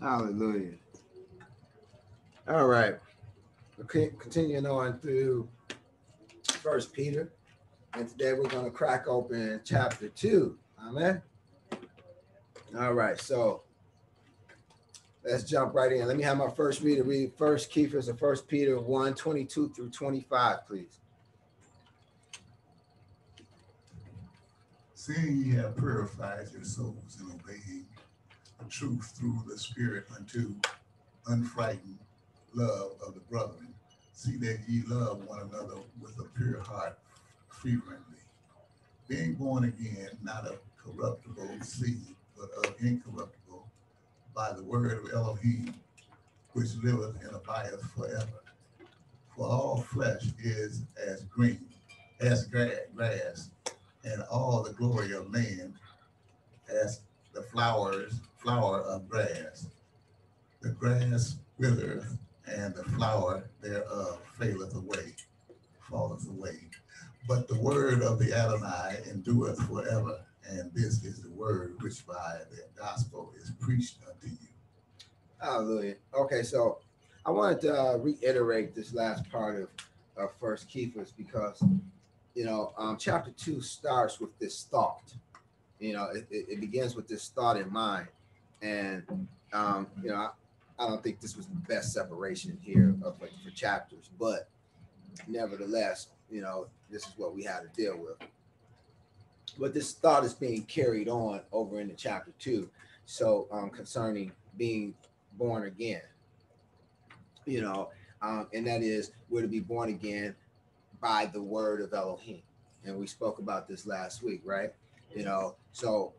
Hallelujah. All right. Continuing on through First Peter, and today we're going to crack open chapter two. Amen. All right, so let's jump right in. Let me have my first reader read First Kephas of First Peter 1, 22 through 25, please. Seeing ye have purified your souls in obeying the truth through the Spirit unto unfrightened love of the brethren, see that ye love one another with a pure heart fervently, being born again, not of corruptible seed, but of incorruptible, by the word of Elohim, which liveth and abideth forever. For all flesh is as green, as grass, and all the glory of man as the flowers, flower of grass. The grass withereth, and the flower thereof faileth away, falleth away. But the word of the Adonai endureth forever, and this is the word which by the gospel is preached unto you. Hallelujah. Okay, so I wanted to uh, reiterate this last part of, of First Kephas because you know um, chapter two starts with this thought. You know, it, it begins with this thought in mind, and um, you know, I, I don't think this was the best separation here of like for chapters, but nevertheless, you know, this is what we had to deal with. But this thought is being carried on over into chapter two. So um, concerning being born again. You know, um, and that is we're to be born again by the word of Elohim. And we spoke about this last week, right? You know, so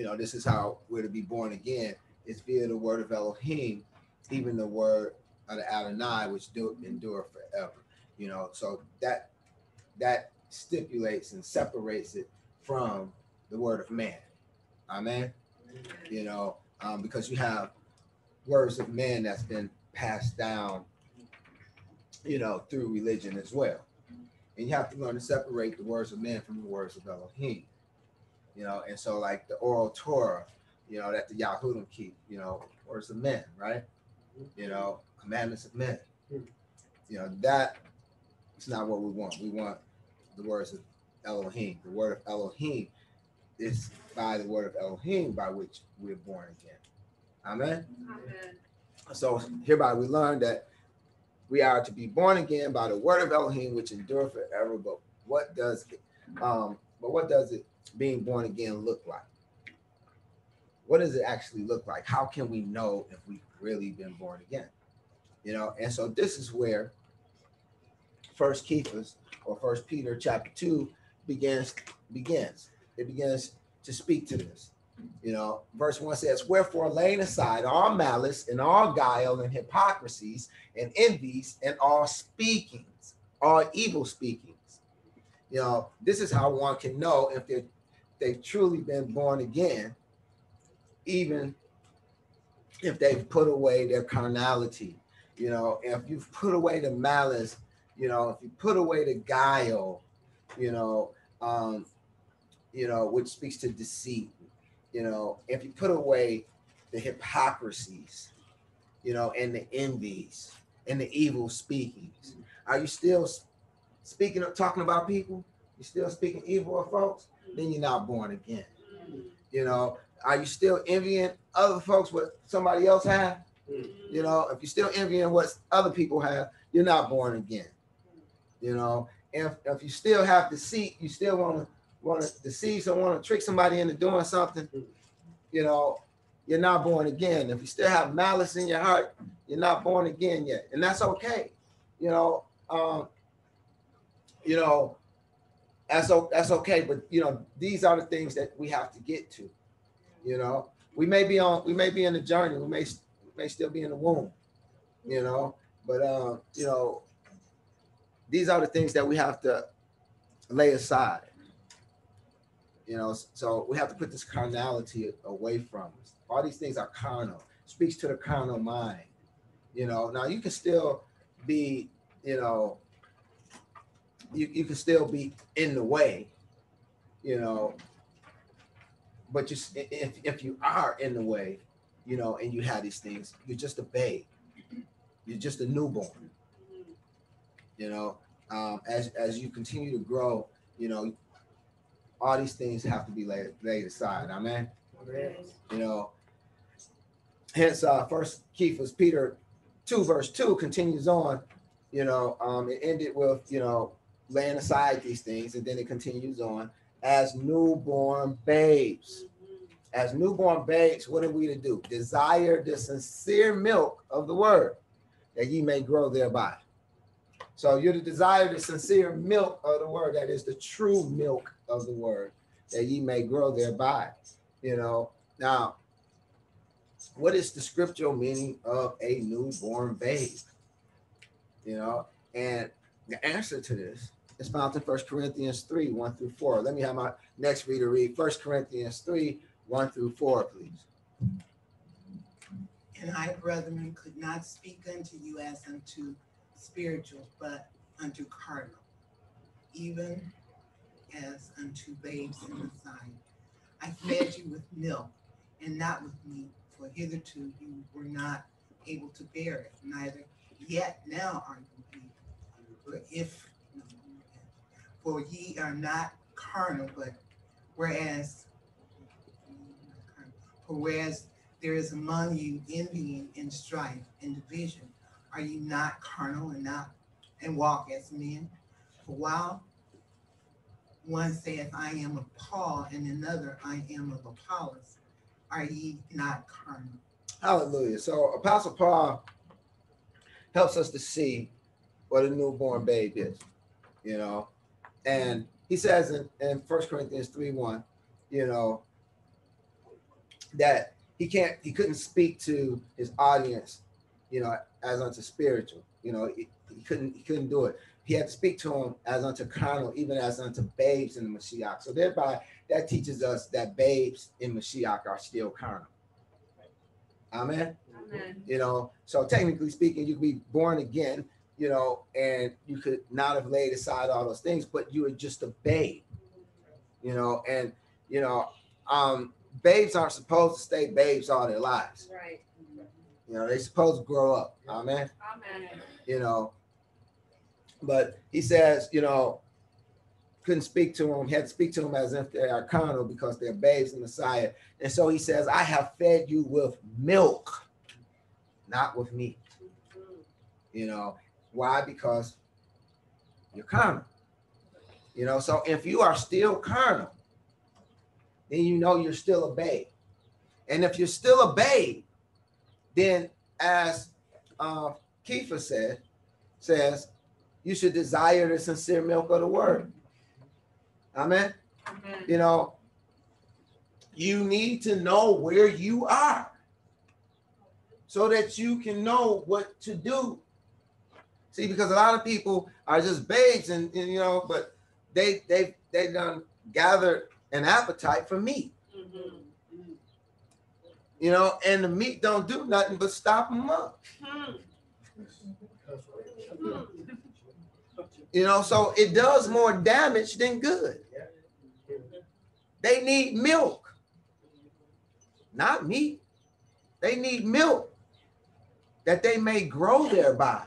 you know, this is how we're to be born again. It's via the word of Elohim, even the word of the Adonai, which do endure forever. You know, so that that stipulates and separates it from the word of man. Amen. You know, um, because you have words of man that's been passed down, you know, through religion as well. And you have to learn to separate the words of man from the words of Elohim. You know, and so like the oral Torah, you know, that the Yahudim keep, you know, words of men, right? You know, commandments of men. You know, that it's not what we want. We want the words of Elohim. The word of Elohim is by the word of Elohim by which we're born again. Amen. Amen. So hereby we learn that we are to be born again by the word of Elohim, which endure forever. But what does it, um, but what does it being born again look like? What does it actually look like? How can we know if we've really been born again? You know, and so this is where First Kephas or First Peter chapter two begins begins. It begins to speak to this. You know, verse one says, Wherefore laying aside all malice and all guile and hypocrisies and envies and all speakings, all evil speakings. You know, this is how one can know if they're they've truly been born again, even if they've put away their carnality. You know, if you've put away the malice, you know, if you put away the guile, you know, um, you know, which speaks to deceit, you know, if you put away the hypocrisies, you know, and the envies and the evil speakings, are you still speaking of talking about people? you're still speaking evil of folks? Then you're not born again. You know, are you still envying other folks what somebody else have? You know, if you're still envying what other people have, you're not born again. You know, if if you still have deceit, you still want to want to deceive someone, to trick somebody into doing something, you know, you're not born again. If you still have malice in your heart, you're not born again yet, and that's okay. You know, um, you know, that's that's okay. But you know, these are the things that we have to get to. You know, we may be on, we may be in the journey, we may may still be in the womb. You know, but um, you know, these are the things that we have to lay aside. You know, so we have to put this carnality away from us. All these things are carnal, speaks to the carnal mind. You know, now you can still be, you know, you, you can still be in the way, you know, but s- if if you are in the way, you know, and you have these things, you're just a babe. You're just a newborn. You know, um, as as you continue to grow, you know, all these things have to be laid laid aside. Amen. You know, hence uh first Kephas Peter 2 verse 2 continues on, you know, um it ended with, you know, laying aside these things, and then it continues on as newborn babes. As newborn babes, what are we to do? Desire the sincere milk of the word that ye may grow thereby. So you're to desire the sincere milk of the word, that is the true milk of the word, that ye may grow thereby. You know, now, what is the scriptural meaning of a newborn babe? You know, and the answer to this is found in First Corinthians 3 1 through 4. Let me have my next reader read First Corinthians 3 1 through 4, please. And I, brethren, could not speak unto you as unto spiritual, but unto carnal, even as unto babes in the side. I fed you with milk and not with meat, for hitherto you were not able to bear it, neither yet now are you able. But if, for ye are not carnal, but whereas, for whereas there is among you envying and strife and division. Are you not carnal and not and walk as men? For while one saith, I am of Paul, and another, I am of Apollos, are ye not carnal? Hallelujah. So Apostle Paul helps us to see what a newborn babe is, you know. And he says in, in 1 Corinthians 3 1, you know, that he can't he couldn't speak to his audience you know as unto spiritual you know he, he, couldn't he couldn't do it. He had to speak to them as unto carnal even as unto babes in the Mashiach. So thereby that teaches us that babes in Mashiach are still carnal. Amen? Amen. you know so technically speaking you could be born again you know and you could not have laid aside all those things but you were just a babe you know and you know um babes aren't supposed to stay babes all their lives. Right. You know, they're supposed to grow up. Amen. Amen. You know, but he says, you know, couldn't speak to them, had to speak to them as if they are carnal because they're babes in Messiah. And so he says, I have fed you with milk, not with meat. You know, why? Because you're carnal. You know, so if you are still carnal, then you know you're still a babe. And if you're still a babe, then as uh, Kepha said, says, you should desire the sincere milk of the word. Amen. Amen. You know, you need to know where you are so that you can know what to do. See, because a lot of people are just babes and, and you know, but they they they done gathered an appetite for meat, Mhm. you know, and the meat don't do nothing but stop them up. Hmm. You know, so it does more damage than good. They need milk, not meat. They need milk that they may grow thereby.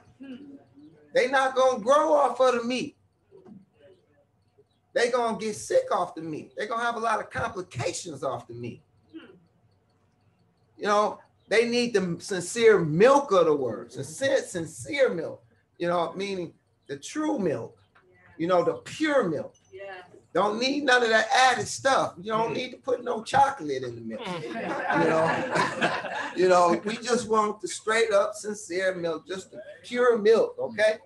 They not gonna grow off of the meat. They gonna get sick off the meat. They're gonna have a lot of complications off the meat. You know, they need the sincere milk of the word, sincere, sincere milk. You know, meaning the true milk. You know, the pure milk. Yeah. Don't need none of that added stuff. You don't mm. need to put no chocolate in the milk. Mm. You know, you know, we just want the straight up sincere milk, just the pure milk, okay?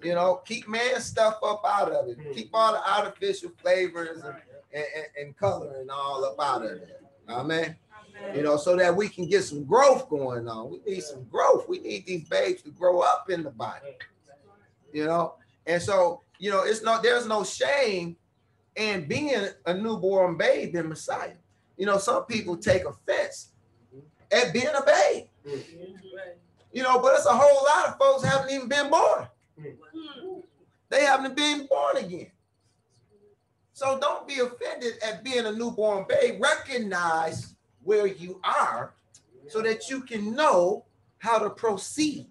Mm. You know, keep man stuff up out of it. Keep all the artificial flavors and, and, and, and color and all up out of it. Amen. You know, so that we can get some growth going on. We need some growth. We need these babes to grow up in the body. You know, and so you know, it's not there's no shame in being a newborn babe in Messiah. You know, some people take offense at being a babe. You know, but it's a whole lot of folks haven't even been born. Hmm. They haven't been born again. So don't be offended at being a newborn babe. Recognize where you are so that you can know how to proceed.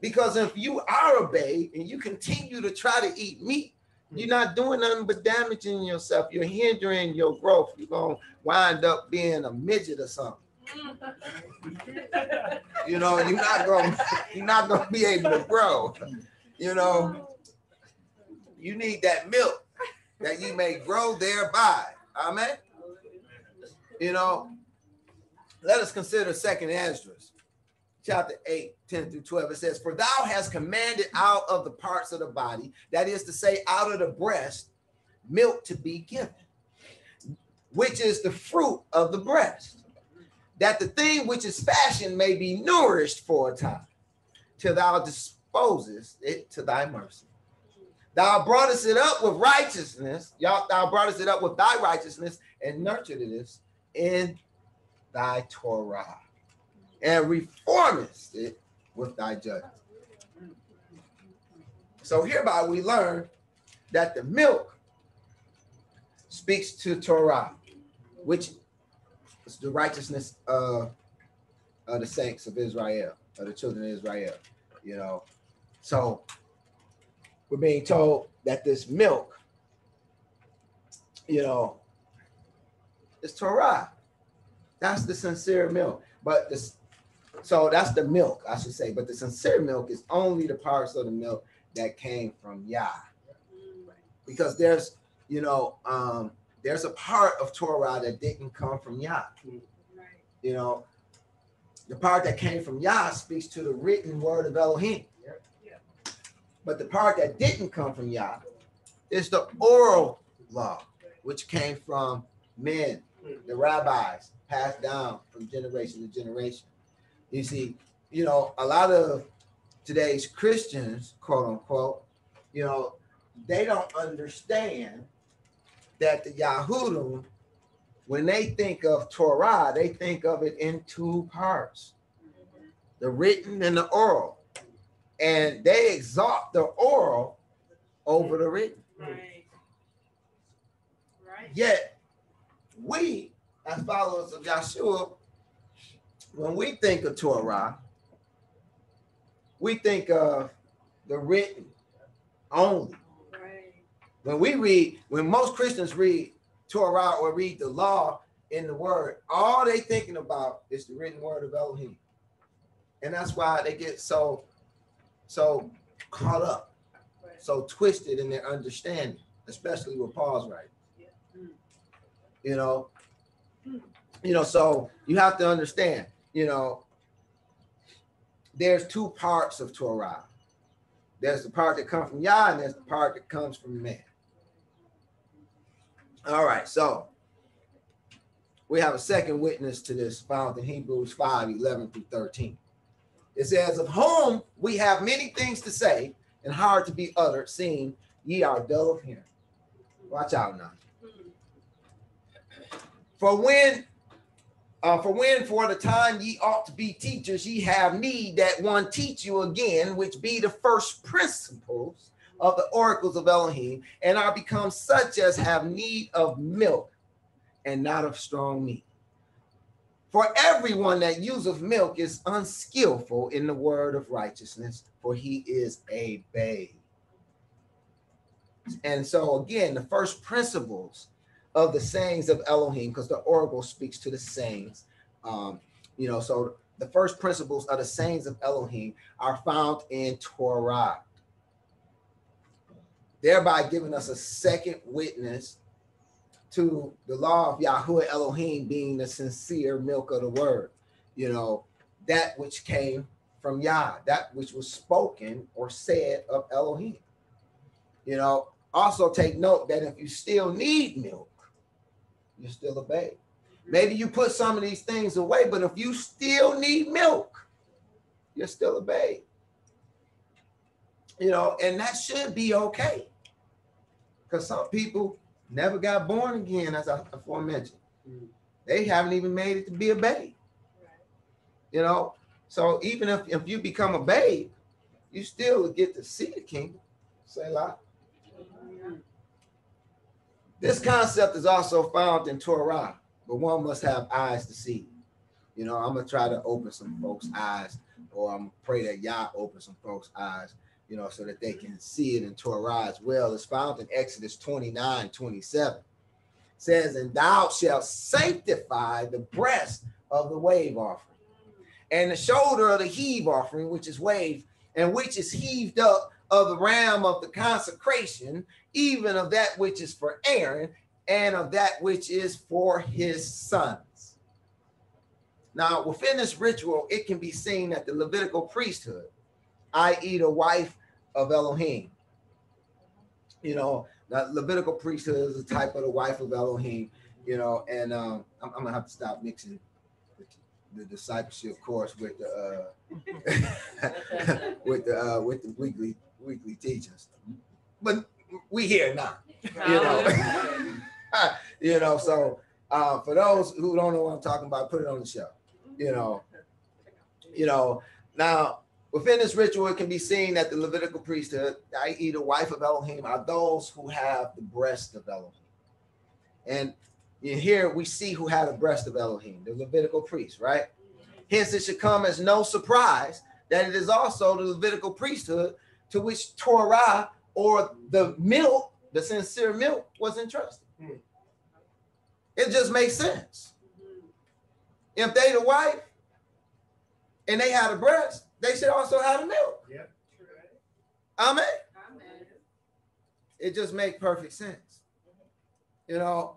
Because if you are a babe and you continue to try to eat meat, you're not doing nothing but damaging yourself. You're hindering your growth. You're gonna wind up being a midget or something. You know, you're not gonna you're not gonna be able to grow. You know, you need that milk that you may grow thereby. Amen. You know, let us consider second Esdras, chapter 8, 10 through 12. It says, For thou hast commanded out of the parts of the body, that is to say, out of the breast, milk to be given, which is the fruit of the breast, that the thing which is fashioned may be nourished for a time, till thou disposest it to thy mercy. Thou broughtest it up with righteousness. Y'all, thou broughtest it up with thy righteousness and nurtured it in thy Torah and reformest it with thy judgment. So hereby we learn that the milk speaks to Torah, which is the righteousness of, of the saints of Israel, of the children of Israel. You know, so we're being told that this milk, you know, is Torah. That's the sincere milk. But this, so that's the milk, I should say. But the sincere milk is only the parts of the milk that came from Yah. Because there's, you know, um, there's a part of Torah that didn't come from Yah. You know, the part that came from Yah speaks to the written word of Elohim. But the part that didn't come from Yah is the oral law, which came from men, the rabbis, passed down from generation to generation. You see, you know, a lot of today's Christians, quote unquote, you know, they don't understand that the Yahudim, when they think of Torah, they think of it in two parts the written and the oral and they exalt the oral over the written. Right. Right. Yet, we, as followers of Yahshua, when we think of Torah, we think of the written only. Right. When we read, when most Christians read Torah or read the law in the word, all they thinking about is the written word of Elohim. And that's why they get so so caught up, Right. so twisted in their understanding, especially with Paul's writing. Mm. You know, you know, so you have to understand, you know, there's two parts of Torah. There's the part that comes from Yah, and there's the part that comes from man. All right, so we have a second witness to this found in Hebrews 5 11 through 13. It says, Of whom we have many things to say and hard to be uttered, seeing ye are dull of hearing. Watch out now. Mm-hmm. For when, uh, for when for the time ye ought to be teachers, ye have need that one teach you again, which be the first principles of the oracles of Elohim, and are become such as have need of milk and not of strong meat. For everyone that useth milk is unskillful in the word of righteousness, for he is a babe. And so, again, the first principles of the sayings of Elohim, because the oracle speaks to the sayings. Um, you know, so the first principles of the sayings of Elohim are found in Torah, thereby giving us a second witness to the law of Yahweh Elohim being the sincere milk of the word, you know, that which came from Yah, that which was spoken or said of Elohim. You know, also take note that if you still need milk, you're still a babe. Maybe you put some of these things away, but if you still need milk, you're still a babe. You know, and that should be okay. Because some people never got born again, as I aforementioned. Mm. They haven't even made it to be a babe. You know, so even if, if you become a babe, you still get to see the kingdom. Say a lot. This concept is also found in Torah, but one must have eyes to see. You know, I'm gonna try to open some folks' eyes, or I'm gonna pray that Yah open some folks' eyes, you know, so that they can see it in Torah as well. It's found in Exodus 29, 27. says, And thou shalt sanctify the breast of the wave offering, and the shoulder of the heave offering, which is wave, and which is heaved up of the ram of the consecration, even of that which is for Aaron, and of that which is for his sons. Now, within this ritual, it can be seen that the Levitical priesthood, i.e., the wife of Elohim, you know, the Levitical priesthood is a type of the wife of Elohim, you know, and um, I'm, I'm, gonna have to stop mixing the discipleship course with the uh, with the uh, with the weekly weekly teachings, but we here now, you know, you know. So uh, for those who don't know what I'm talking about, put it on the show, you know, you know. Now within this ritual, it can be seen that the Levitical priesthood, i.e., the wife of Elohim, are those who have the breast of Elohim, and here we see who had a breast of Elohim, the Levitical priest, right? Hence, it should come as no surprise that it is also the Levitical priesthood to which Torah or the milk, the sincere milk, was entrusted. It just makes sense. If they the wife and they had a breast, they should also have the milk. Yep. Amen. Amen. It just makes perfect sense. You know,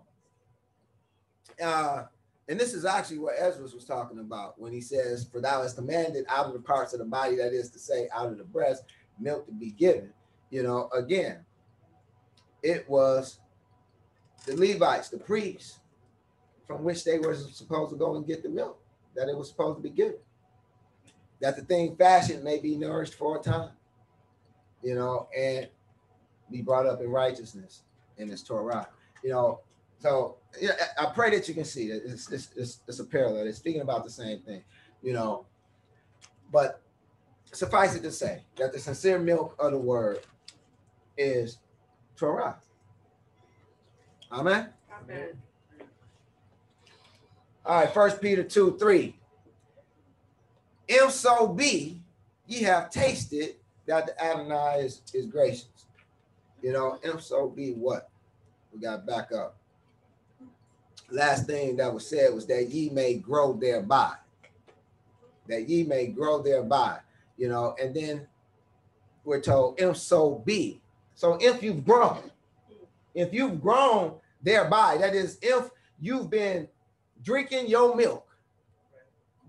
uh, and this is actually what Ezra was talking about when he says, For thou hast commanded out of the parts of the body, that is to say, out of the breast, milk to be given. You know, again, it was the Levites, the priests, from which they were supposed to go and get the milk that it was supposed to be given. That the thing fashioned may be nourished for a time, you know, and be brought up in righteousness in this Torah. You know, so yeah, I pray that you can see that it's, it's, it's, it's a parallel. It's speaking about the same thing, you know. But suffice it to say that the sincere milk of the word is Torah. Amen. Amen. All right, First Peter 2 3. If so be ye have tasted that the Adonai is, is gracious. You know, if so be what? We got back up. Last thing that was said was that ye may grow thereby. That ye may grow thereby. You know, and then we're told, if so be. So if you've grown, if you've grown thereby, that is, if you've been drinking your milk,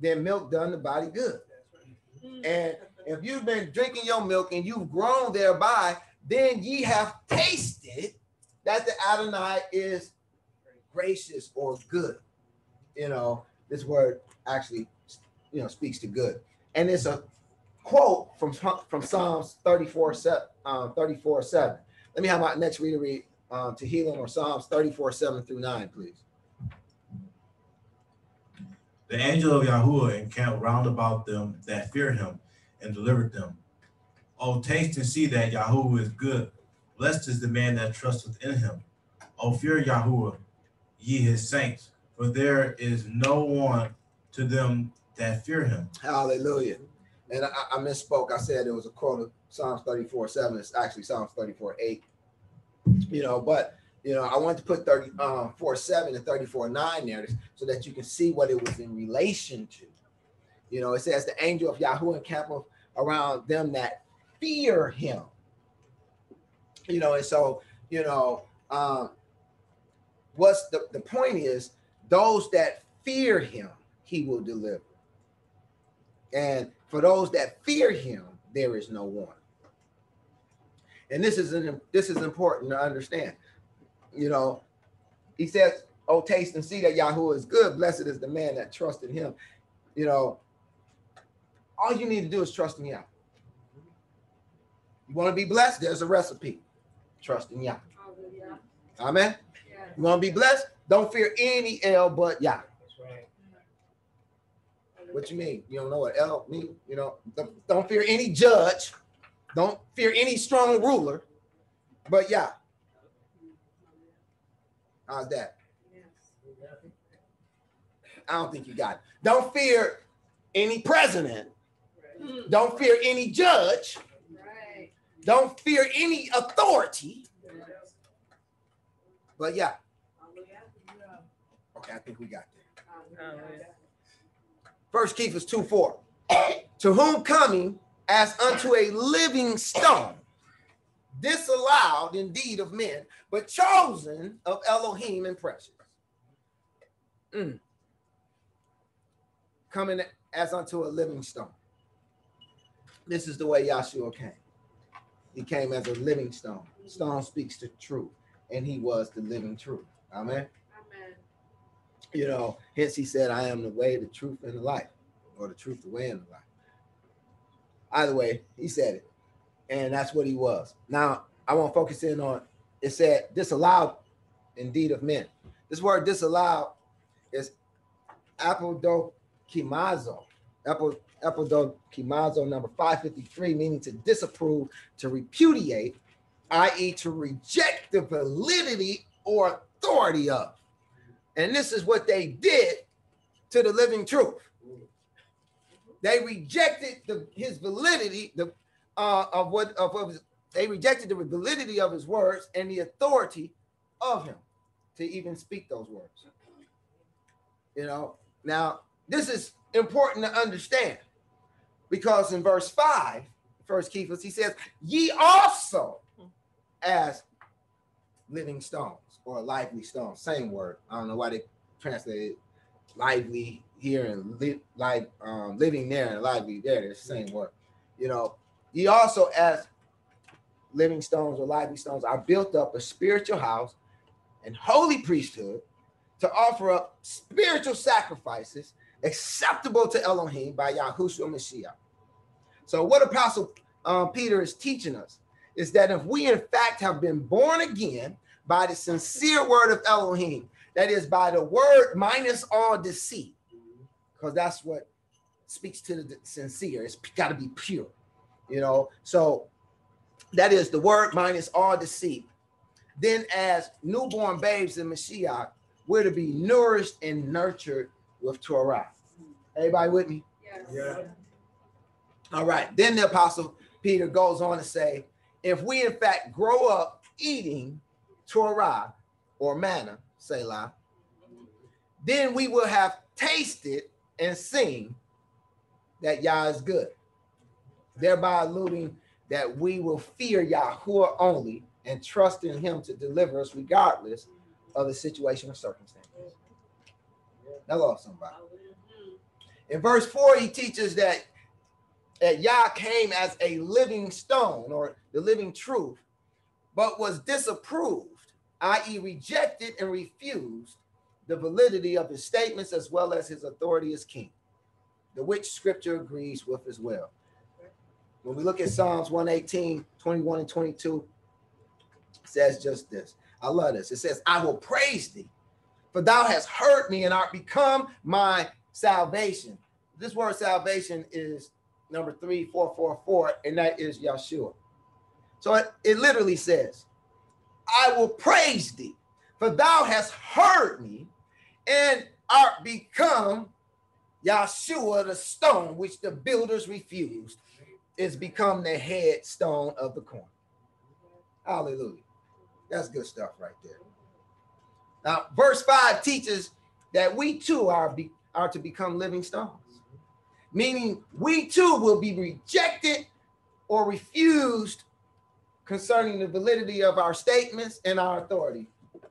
then milk done the body good. And if you've been drinking your milk and you've grown thereby, then ye have tasted that the Adonai is gracious or good. You know, this word actually, you know, speaks to good. And it's a quote from from Psalms 34, se- um, 34 7. Let me have my next reader read um, Tehillim or Psalms 34, 7 through 9, please. The angel of Yahuwah encamped round about them that fear him and delivered them. Oh, taste and see that Yahuwah is good. Blessed is the man that trusteth in him. Oh, fear Yahuwah, ye his saints, for there is no one to them that fear him. Hallelujah. And I, I misspoke. I said it was a quote of Psalms 34, 7. It's actually Psalms 34, 8. You know, but you know, I wanted to put 30 um 4 7 and 34 9 there so that you can see what it was in relation to. You know, it says the angel of Yahweh encampeth around them that fear him. You know, and so, you know, um, what's the, the point is those that fear him, he will deliver. And for those that fear him, there is no one. And this is an, this is important to understand. You know, he says, "Oh, taste and see that Yahweh is good. Blessed is the man that trusts in him." You know, all you need to do is trust in Yah. You want to be blessed? There's a recipe. Trust in Yah. Hallelujah. Amen. Yes. You want to be blessed? Don't fear any El but Yah. What you mean? You don't know what El mean? You know, don't, don't fear any judge. Don't fear any strong ruler, but Yah. How's that? I don't think you got it. Don't fear any president. Don't fear any judge. Right. Don't fear any authority. But yeah, okay, I think we got that. Oh, First Kephas 2 4. to whom coming as unto a living stone, disallowed indeed of men, but chosen of Elohim and precious. Mm. Coming as unto a living stone. This is the way Yahshua came. He came as a living stone. Stone speaks the truth, and he was the living truth. Amen Amen. you know, hence he said, I am the way, the truth, and the life, or the truth, the way, and the life. Either way, he said it. And that's what he was. Now, I want to focus in on it said, disallowed indeed of men. This word disallowed is apodokimazo. Apo, apodokimazo number 553, meaning to disapprove, to repudiate, i.e., to reject the validity or authority of. And this is what they did to the living truth. They rejected the, his validity the, uh, of what of, of his, they rejected the validity of his words and the authority of him to even speak those words. You know, now this is important to understand because in verse 5, first Kephas, he says, Ye also as living stones or lively stones, same word. I don't know why they translated lively here and li- live, um, living there and lively there. They're the same word. You know, he also as living stones or lively stones are built up a spiritual house and holy priesthood to offer up spiritual sacrifices acceptable to Elohim by Yahushua Mashiach. So, what Apostle um, Peter is teaching us is that if we in fact have been born again by the sincere word of Elohim, that is by the word minus all deceit, because that's what speaks to the sincere. It's got to be pure, you know. So that is the word minus all deceit. Then, as newborn babes in Mashiach, we're to be nourished and nurtured with Torah. Everybody with me? Yes. Yeah. All right. Then the apostle Peter goes on to say, if we in fact grow up eating Torah or manna, Selah, then we will have tasted and seen that Yah is good, thereby alluding that we will fear Yahuwah only and trust in him to deliver us regardless of the situation or circumstance. Hello, somebody. Mhm. In verse 4, he teaches that, that Yah came as a living stone or the living truth, but was disapproved, i.e., rejected and refused the validity of his statements as well as his authority as king, the which scripture agrees with as well. When we look at Psalms 118, 21, and 22, it says just this. I love this. It says, I will praise thee, for thou hast heard me and art become my salvation. This word salvation is number 3444, and that is Yeshua. So it, it literally says, I will praise thee, for thou hast heard me and art become Yeshua, the stone which the builders refused, is become the headstone of the corner. Hallelujah. That's good stuff right there. Now, verse 5 teaches that we too are, be, are to become living stones, meaning we too will be rejected or refused concerning the validity of our statements and our authority.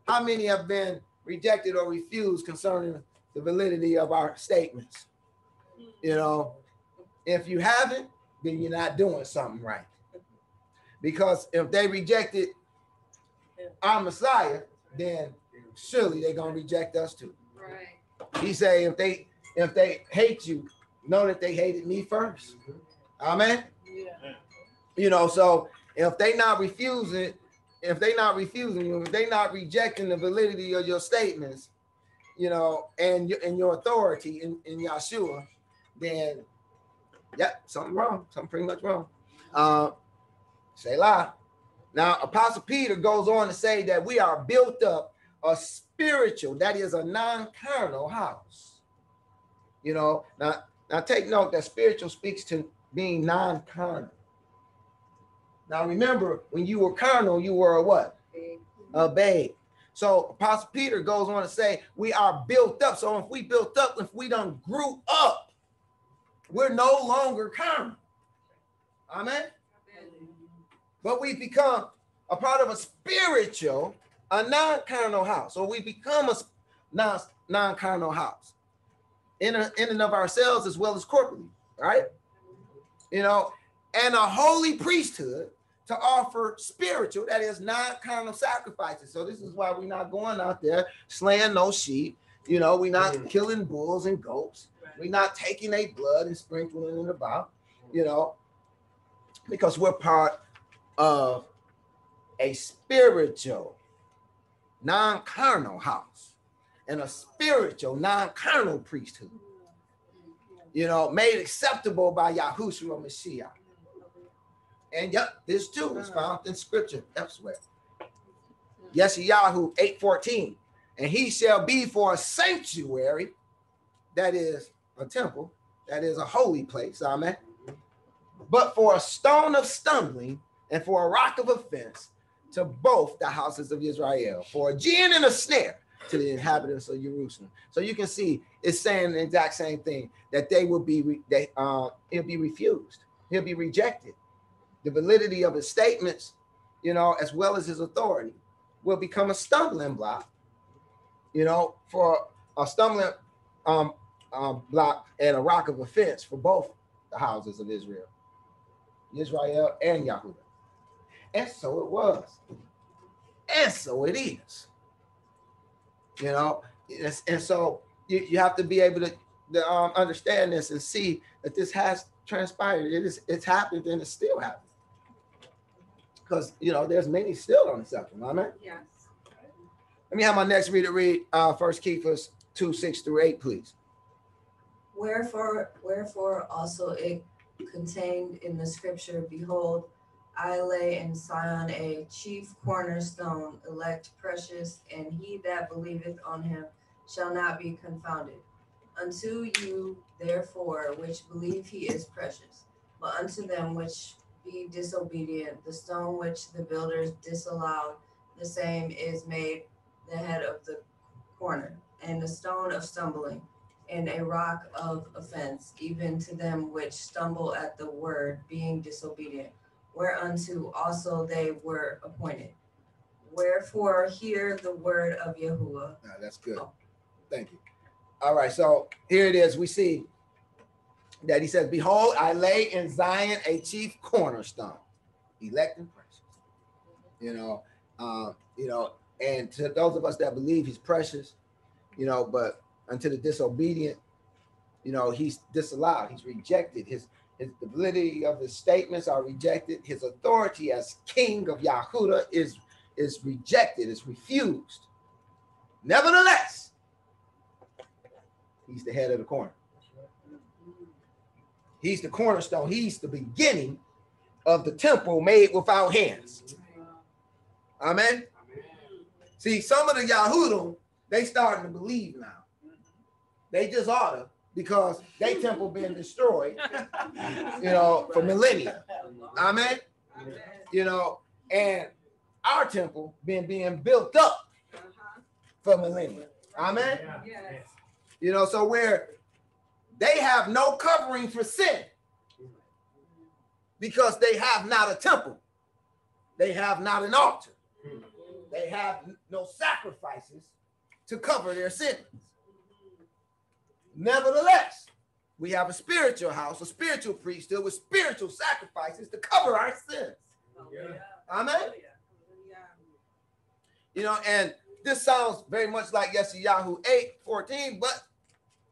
How many have been rejected or refused concerning the validity of our statements? You know, if you haven't, then you're not doing something right. Because if they rejected our Messiah, then surely they're gonna reject us too. Right. He say if they if they hate you, know that they hated me first. Mm-hmm. Amen. Yeah. You know, so if they not refusing, if they not refusing you, if they not rejecting the validity of your statements, you know, and your and your authority in, in Yeshua, then yeah, something wrong, something pretty much wrong. Uh Selah. Now, Apostle Peter goes on to say that we are built up a spiritual, that is a non-carnal house. You know, now now take note that spiritual speaks to being non-carnal. Now remember, when you were carnal, you were a what? A babe. So Apostle Peter goes on to say, we are built up. So if we built up, if we done grew up, we're no longer carnal. Amen. But we become a part of a spiritual, a non-carnal house. So we become a non, non-carnal house in, a, in and of ourselves as well as corporately, right? You know, and a holy priesthood to offer spiritual, that is non-carnal sacrifices. So this is why we're not going out there slaying no sheep. You know, we're not Mm. killing bulls and goats. We're not taking their blood and sprinkling it about, you know, because we're part of a spiritual, non-carnal house and a spiritual, non-carnal priesthood. You know, made acceptable by Yahushua Mashiach. And yep, this too is found in scripture elsewhere. Yeshayahu 8:14. And he shall be for a sanctuary, that is a temple, that is a holy place. Amen. But for a stone of stumbling and for a rock of offense to both the houses of Israel, for a gin and a snare to the inhabitants of Jerusalem. So you can see it's saying the exact same thing that they will be re- they uh he'll be refused, he'll be rejected. The validity of his statements, you know, as well as his authority, will become a stumbling block, you know, for a stumbling um, um, block and a rock of offense for both the houses of Israel, Israel and Yahudah. And so it was. And so it is. You know, and so you, you have to be able to, to um, understand this and see that this has transpired. It is it's happened and it's still happening. Because you know, there's many still on the spectrum. Amen. Yes. Let me have my next reader read uh first Kephas 2, 6 through 8, please. Wherefore, wherefore also it contained in the scripture, behold, I lay in Sion a chief cornerstone, elect precious, and he that believeth on him shall not be confounded. Unto you therefore which believe he is precious, but unto them which be disobedient, the stone which the builders disallowed, the same is made the head of the corner, and the stone of stumbling, and a rock of offense, even to them which stumble at the word, being disobedient, whereunto also they were appointed. Wherefore hear the word of Yahuwah. Ah, that's good. Thank you. All right, so here it is. We see that he says, Behold, I lay in Zion a chief cornerstone, elect and precious. You know, um, you know, and to those of us that believe he's precious, you know, but unto the disobedient, you know, he's disallowed, he's rejected. His his the validity of his statements are rejected. His authority as king of Yahudah is is rejected, is refused. Nevertheless, he's the head of the corner. He's the cornerstone. He's the beginning of the temple made without hands. Amen. See, some of the Yahudim, they starting to believe now. They just ought to because they temple been destroyed, you know, for millennia. Amen. You know, and our temple been being built up for millennia. Amen. You know, so where they have no covering for sin because they have not a temple, they have not an altar, they have no sacrifices to cover their sins. Nevertheless, we have a spiritual house, a spiritual priesthood with spiritual sacrifices to cover our sins. Amen. You know, and this sounds very much like Yeshayahu 8 14, but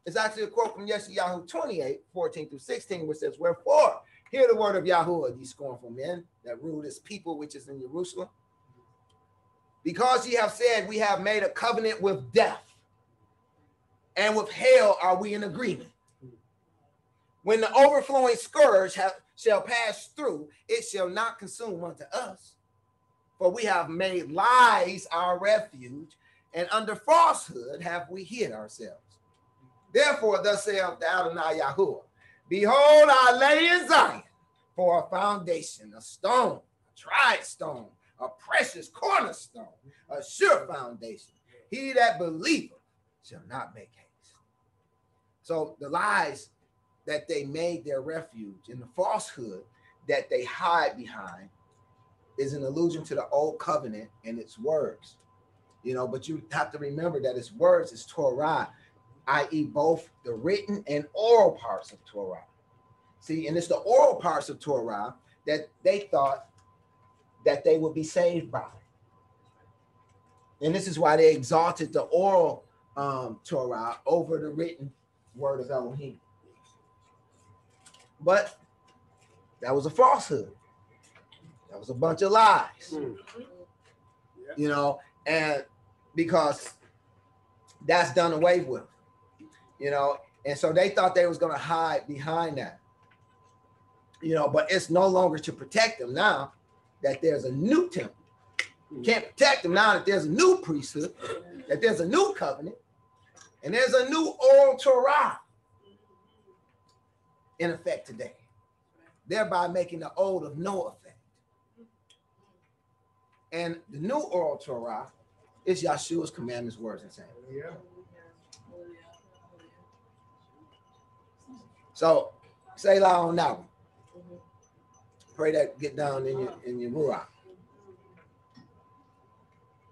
it's actually a quote from Yeshayahu 28 14 through 16, which says, Wherefore, hear the word of Yahuwah, ye scornful men that rule this people which is in Jerusalem. Because ye have said, We have made a covenant with death, and with hell are we in agreement. When the overflowing scourge have, shall pass through, it shall not consume unto us. For we have made lies our refuge, and under falsehood have we hid ourselves. Therefore, thus saith the Adonai Yahuwah, Behold, I lay in Zion for a foundation, a stone, a tried stone, a precious cornerstone, a sure foundation. He that believeth shall not make haste. So the lies that they made their refuge and the falsehood that they hide behind is an allusion to the old covenant and its words. You know, but you have to remember that its words is Torah, i.e., both the written and oral parts of Torah. See, and it's the oral parts of Torah that they thought that they would be saved by. And this is why they exalted the oral um, Torah over the written word of Elohim. But that was a falsehood. That was a bunch of lies. You know, and because that's done away with. You know, and so they thought they was going to hide behind that. You know, but it's no longer to protect them now that there's a new temple. You can't protect them now that there's a new priesthood, that there's a new covenant, and there's a new oral Torah in effect today, thereby making the old of no effect. And the new oral Torah is Yahshua's commandments, words, and sayings. Yeah. So Selah on that one. Pray that get down in your in your ruach.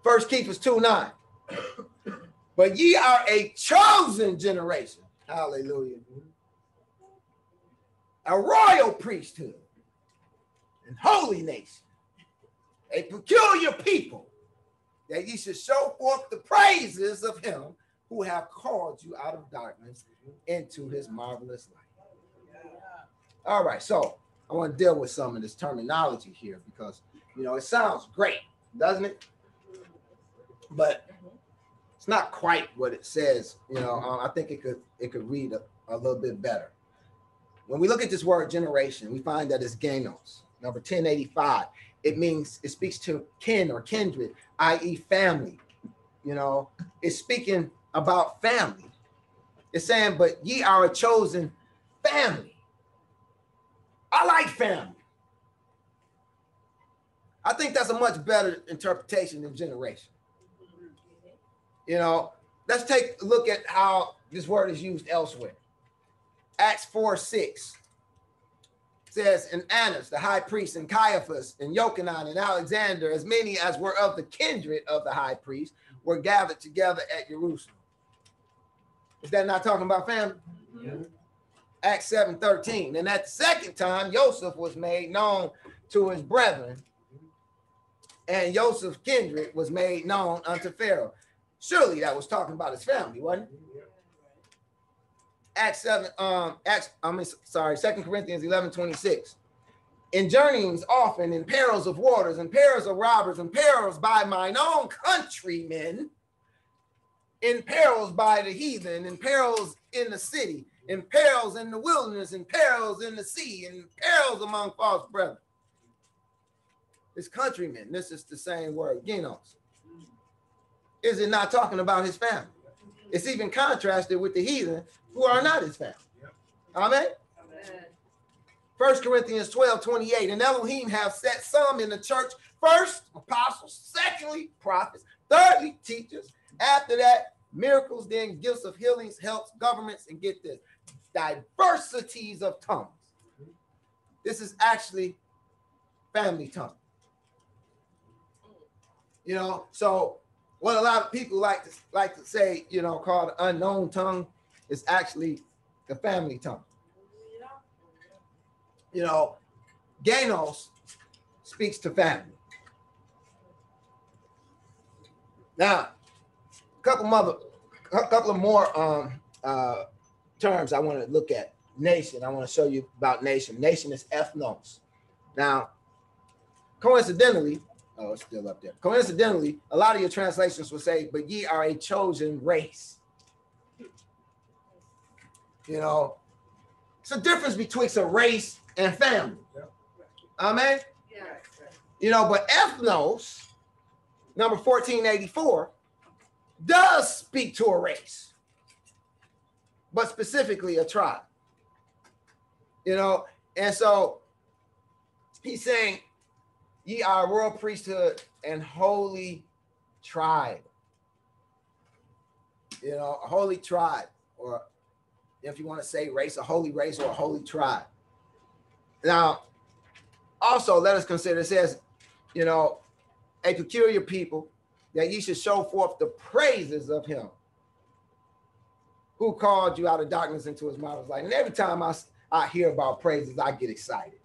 First Kephas 2 9. But ye are a chosen generation. Hallelujah. A royal priesthood and holy nation, a peculiar people, that ye should show forth the praises of him who have called you out of darkness into his marvelous light. All right, so I want to deal with some of this terminology here because you know it sounds great, doesn't it? But it's not quite what it says. You know, um, I think it could it could read a, a little bit better. When we look at this word generation, we find that it's genos, number 1085. It means it speaks to kin or kindred, i.e., family. You know, it's speaking about family. It's saying, but ye are a chosen family. I like family. I think that's a much better interpretation than generation. You know, let's take a look at how this word is used elsewhere. Acts 4 6 says, And Annas, the high priest, and Caiaphas, and Yochanan, and Alexander, as many as were of the kindred of the high priest, were gathered together at Jerusalem. Is that not talking about family? Acts 7 13. And at the second time, Joseph was made known to his brethren, and Joseph's kindred was made known unto Pharaoh. Surely that was talking about his family, wasn't it? Acts 7, um, Acts, I mean, sorry, Second Corinthians 11 26. In journeyings often, in perils of waters, in perils of robbers, in perils by mine own countrymen, in perils by the heathen, in perils in the city, in perils in the wilderness, in perils in the sea, in perils among false brethren. His countrymen, this is the same word, genos. Is it not talking about his family? It's even contrasted with the heathen who are not his family. Amen. First Corinthians 12, 28. And Elohim have set some in the church first, apostles, secondly, prophets, thirdly, teachers. After that, miracles, then gifts of healings, helps, governments, and get this diversities of tongues. This is actually family tongue. You know, so what a lot of people like to like to say, you know, called unknown tongue is actually the family tongue. You know, Genos speaks to family. Now, a couple mother, a couple of more um uh terms I want to look at. Nation. I want to show you about nation. Nation is ethnos. Now, coincidentally, oh, it's still up there. Coincidentally, a lot of your translations will say, "But ye are a chosen race." You know, it's a difference betwixt a race and family. Amen. You know, but ethnos, number 1484, does speak to a race. But specifically a tribe. You know, and so he's saying, Ye are a royal priesthood and holy tribe. You know, a holy tribe, or if you want to say race, a holy race or a holy tribe. Now, also let us consider it says, you know, a peculiar people that ye should show forth the praises of him who called you out of darkness into his marvelous light. And every time I, I hear about praises, I get excited.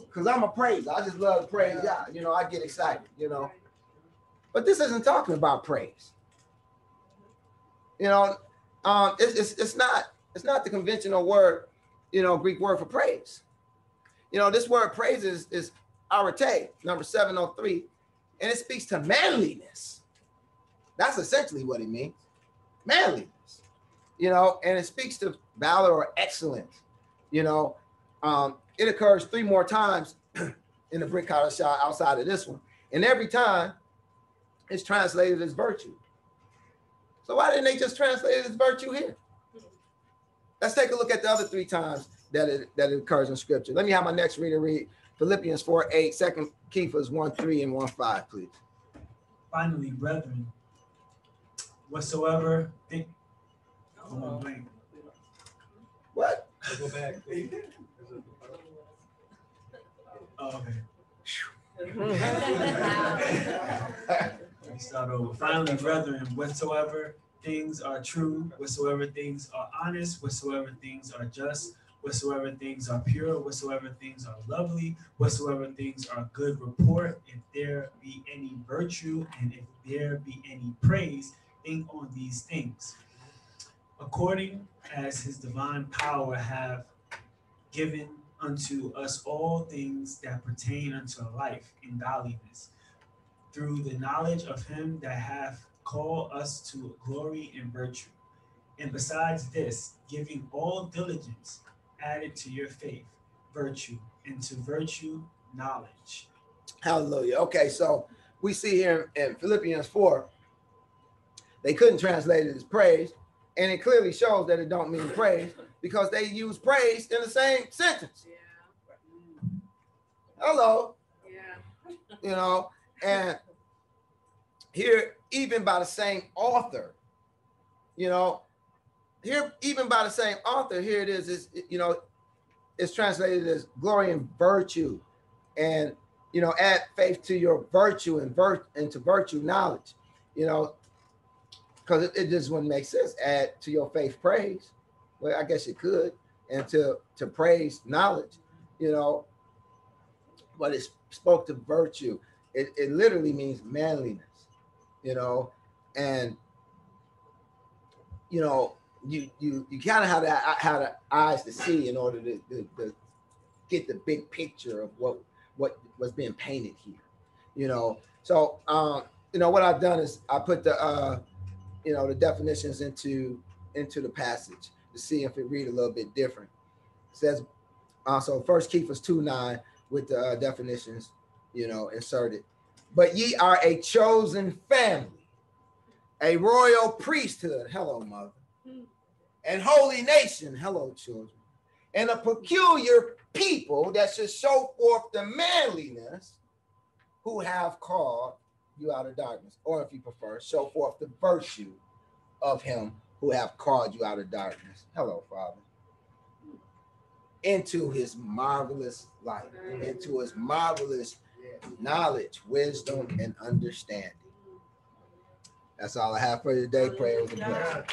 Because I'm a praiser. I just love to praise God. You know, I get excited, you know. But this isn't talking about praise. You know, um, it's, it's, it's not it's not the conventional word, you know, Greek word for praise. You know, this word praise is, is arete, number 703, and it speaks to manliness. That's essentially what it means. Manliness. You know, and it speaks to valor or excellence. You know, um, it occurs three more times in the Brit Chadashah outside of this one. And every time it's translated as virtue. So why didn't they just translate it as virtue here? Let's take a look at the other three times that it that it occurs in scripture. Let me have my next reader read Philippians 4 8, 2 Kephas 1 3 and 1 5, please. Finally, brethren, whatsoever. I'm. What? Go back. Oh, okay. Let me start over. Finally, brethren, whatsoever things are true, whatsoever things are honest, whatsoever things are just, whatsoever things are pure, whatsoever things are lovely, whatsoever things are good report, if there be any virtue and if there be any praise, think on these things. According as his divine power have given unto us all things that pertain unto life and godliness, through the knowledge of him that hath called us to glory and virtue. And besides this, giving all diligence, added to your faith, virtue, and to virtue, knowledge. Hallelujah. Okay, so we see here in Philippians 4, they couldn't translate it as praise, and it clearly shows that it don't mean praise because they use praise in the same sentence. Yeah. Hello, Yeah. you know, and here even by the same author, you know, here even by the same author, here it is, is you know, it's translated as glory and virtue, and you know, add faith to your virtue and vir- and to virtue knowledge, you know, because it, it just wouldn't make sense. Add to your faith praise. Well, I guess you could, and to to praise knowledge, you know, but it spoke to virtue. It, it literally means manliness, you know, and you know, you you you kind of have to have the eyes to see in order to, to, to get the big picture of what what was being painted here, you know. So um, you know what I've done is I put the uh, you know the definitions into into the passage to see if it read a little bit different. It says also First Kephas two nine with the uh, definitions, you know, inserted. But ye are a chosen family, a royal priesthood. Hello, mother. And holy nation. Hello, children. And a peculiar people that should show forth the manliness who have called you out of darkness. Or if you prefer, show forth the virtue of him who have called you out of darkness. Hello, Father into his marvelous light, into his marvelous knowledge, wisdom, and understanding. That's all I have for today. Pray over the blessing.